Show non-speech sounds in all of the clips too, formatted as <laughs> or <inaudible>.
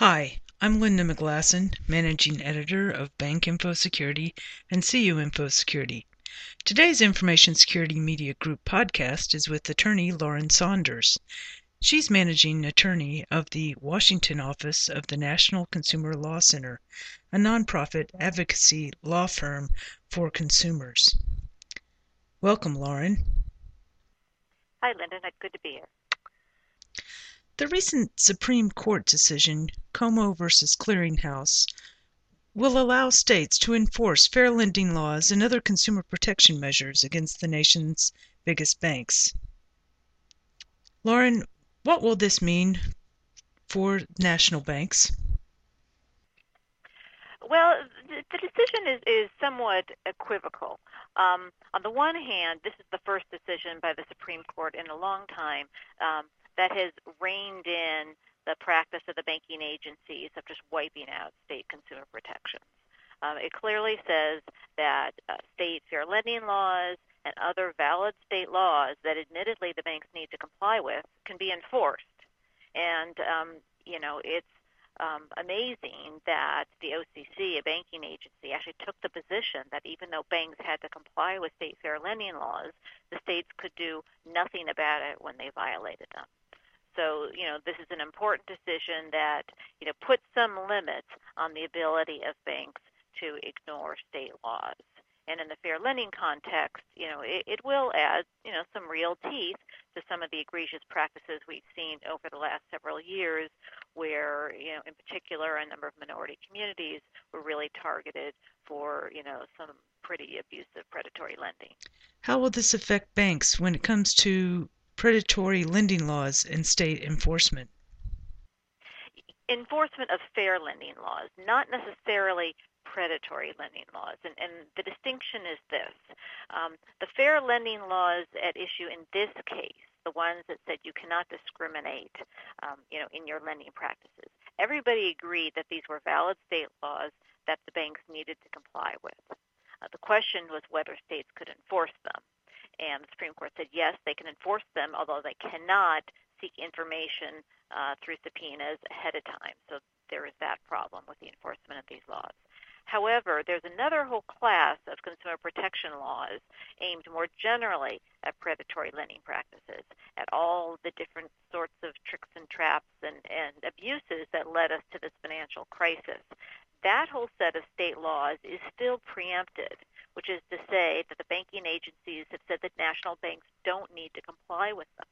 Hi, I'm Linda McGlasson, Managing Editor of Bank Info Security and CU Info Security. Today's Information Security Media Group podcast is with attorney Lauren Saunders. She's managing attorney of the Washington office of the National Consumer Law Center, a nonprofit advocacy law firm for consumers. Welcome, Lauren. Hi, Linda. Good to be here. The recent Supreme Court decision, Cuomo versus Clearinghouse, will allow states to enforce fair lending laws and other consumer protection measures against the nation's biggest banks. Lauren, what will this mean for national banks? Well, the decision is, is somewhat equivocal. Um, on the one hand, this is the first decision by the Supreme Court in a long time um, that has reined in the practice of the banking agencies of just wiping out state consumer protections. Um, it clearly says that uh, state fair lending laws and other valid state laws that admittedly the banks need to comply with can be enforced. And, um, you know, it's um, amazing that the OCC, a banking agency, actually took the position that even though banks had to comply with state fair lending laws, the states could do nothing about it when they violated them. So, you know, this is an important decision that, you know, puts some limits on the ability of banks to ignore state laws. And in the fair lending context, you know, it, it will add, you know, some real teeth to some of the egregious practices we've seen over the last several years where, you know, in particular a number of minority communities were really targeted for, you know, some pretty abusive predatory lending. How will this affect banks when it comes to predatory lending laws and state enforcement? Enforcement of fair lending laws, not necessarily predatory lending laws. And, and the distinction is this um, the fair lending laws at issue in this case, the ones that said you cannot discriminate um, you know, in your lending practices, everybody agreed that these were valid state laws that the banks needed to comply with. Uh, the question was whether states could enforce them. And the Supreme Court said yes, they can enforce them, although they cannot seek information uh, through subpoenas ahead of time. So there is that problem with the enforcement of these laws. However, there's another whole class of consumer protection laws aimed more generally at predatory lending practices, at all the different sorts of tricks and traps and, and abuses that led us to this financial crisis. That whole set of state laws is still preempted which is to say that the banking agencies have said that national banks don't need to comply with them.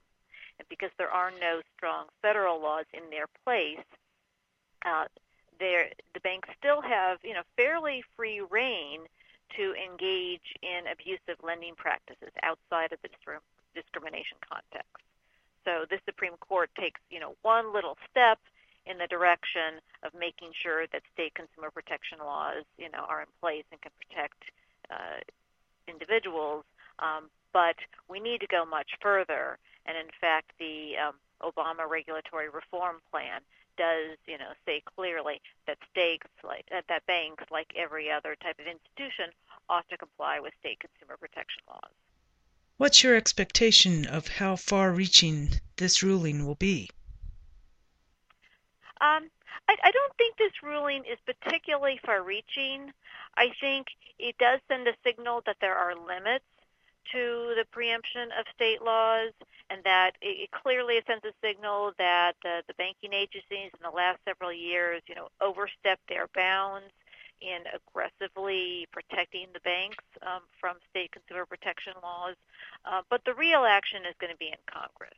And because there are no strong federal laws in their place, uh, the banks still have, you know, fairly free reign to engage in abusive lending practices outside of the discrimination context. So this Supreme Court takes, you know, one little step in the direction of making sure that state consumer protection laws, you know, are in place and can protect uh, individuals, um, but we need to go much further. And in fact, the um, Obama regulatory reform plan does, you know, say clearly that states like uh, that banks, like every other type of institution, ought to comply with state consumer protection laws. What's your expectation of how far-reaching this ruling will be? Um, I, I don't think this ruling is particularly far-reaching. I think it does send a signal that there are limits to the preemption of state laws, and that it, clearly sends a signal that uh, the banking agencies in the last several years, you know, overstepped their bounds in aggressively protecting the banks um, from state consumer protection laws. Uh, but the real action is going to be in Congress.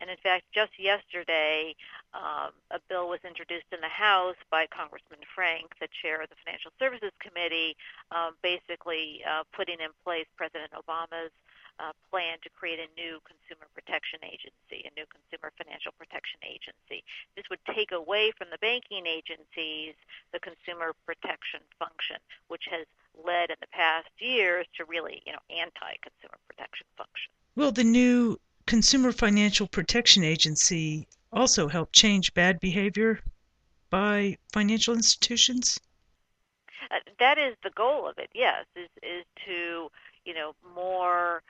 And in fact, just yesterday, um, a bill was introduced in the House by Congressman Frank, the chair of the Financial Services Committee, um, basically uh, putting in place President Obama's uh, plan to create a new consumer protection agency, a new consumer financial protection agency. This would take away from the banking agencies the consumer protection function, which has led in the past years to really, you know, anti-consumer protection function. Will the new Consumer Financial Protection Agency also help change bad behavior by financial institutions? Uh, that is the goal of it. Yes, is is to you know more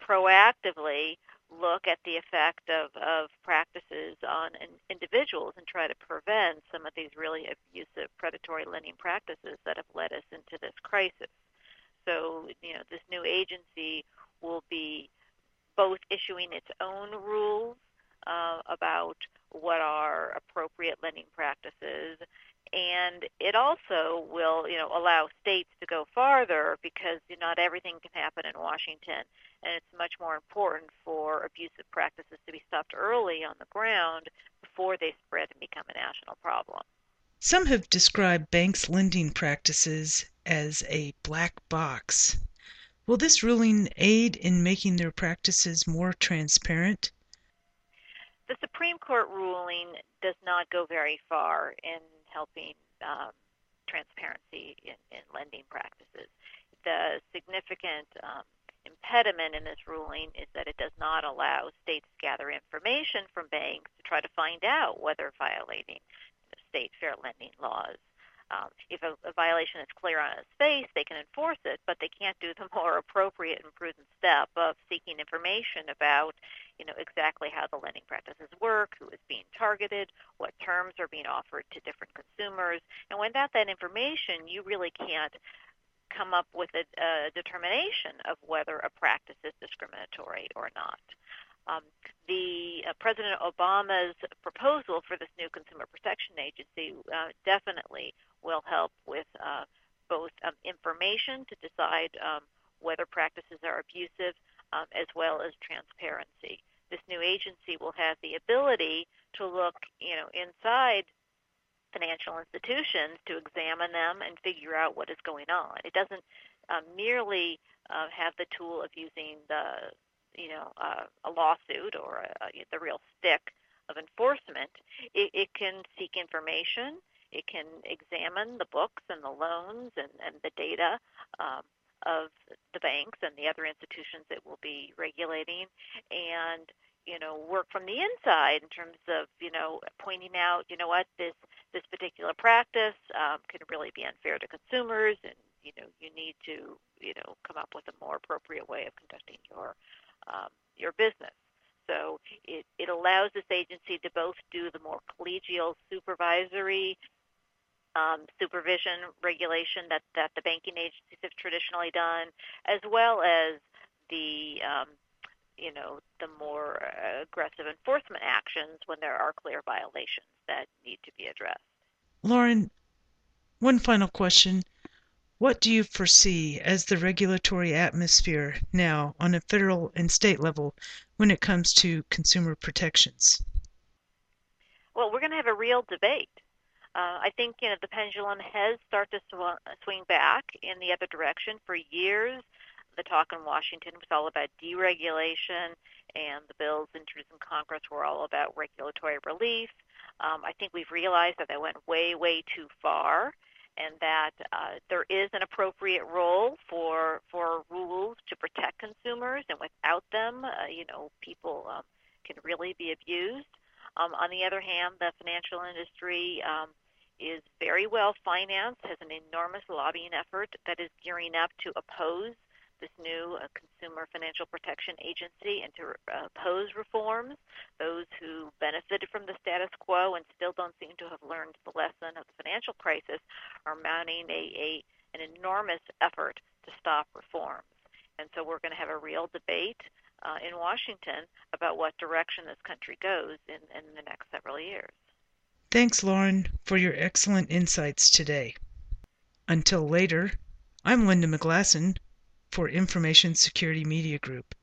proactively look at the effect of, of practices on individuals and try to prevent some of these really abusive predatory lending practices that have led us into this crisis. So, you know, this new agency will be both issuing its own rules uh, about what are appropriate lending practices and it also will you know allow states to go farther because not everything can happen in Washington and it's much more important for abusive practices to be stopped early on the ground before they spread and become a national problem. Some have described banks' lending practices as a black box. Will this ruling aid in making their practices more transparent? The Supreme Court ruling does not go very far in helping um, transparency in, in, lending practices. The significant um, impediment in this ruling is that it does not allow states to gather information from banks to try to find out whether violating state fair lending laws. Um, if a, a, violation is clear on its face, they can enforce it, but they can't do the <laughs> more appropriate and prudent step of seeking information about, you know, exactly how the lending practices work, who is being targeted, what terms are being offered to different consumers, and without that information, you really can't come up with a, a determination of whether a practice is discriminatory or not. Um, the uh, President Obama's proposal for this new Consumer Protection Agency uh, definitely will help with uh, both um, information to decide um, whether practices are abusive, um, as well as transparency. This new agency will have the ability to look, you know, inside financial institutions to examine them and figure out what is going on. It doesn't uh, merely uh, have the tool of using the you know uh, a lawsuit or a, a, the real stick of enforcement, it, it can seek information. It can examine the books and the loans and, and the data um, of the banks and the other institutions it will be regulating, and you know work from the inside in terms of you know pointing out you know what this this particular practice um, can really be unfair to consumers and you know you need to you know come up with a more appropriate way of conducting your um, your business. So it, it allows this agency to both do the more collegial supervisory um, supervision regulation that, that the banking agencies have traditionally done, as well as the um, you know the more aggressive enforcement actions when there are clear violations that need to be addressed. Lauren, one final question. What do you foresee as the regulatory atmosphere now on a federal and state level when it comes to consumer protections? Well, we're going to have a real debate. Uh, I think you know the pendulum has started to sw- swing back in the other direction. For years, the talk in Washington was all about deregulation, and the bills introduced in Congress were all about regulatory relief. Um, I think we've realized that they went way, way too far and that uh, there is an appropriate role for for rules to protect consumers, and without them, uh, you know, people um, can really be abused. Um, on the other hand, the financial industry um, is very well financed, has an enormous lobbying effort that is gearing up to oppose this new uh, Consumer Financial Protection Agency and to uh, oppose reforms. Those who benefited from the status quo and still don't seem to have learned the lesson of the financial crisis are mounting a, a an enormous effort to stop reforms. And so we're going to have a real debate uh, in Washington about what direction this country goes in, in the next several years. Thanks, Lauren, for your excellent insights today. Until later, I'm Linda McGlasson for Information Security Media Group.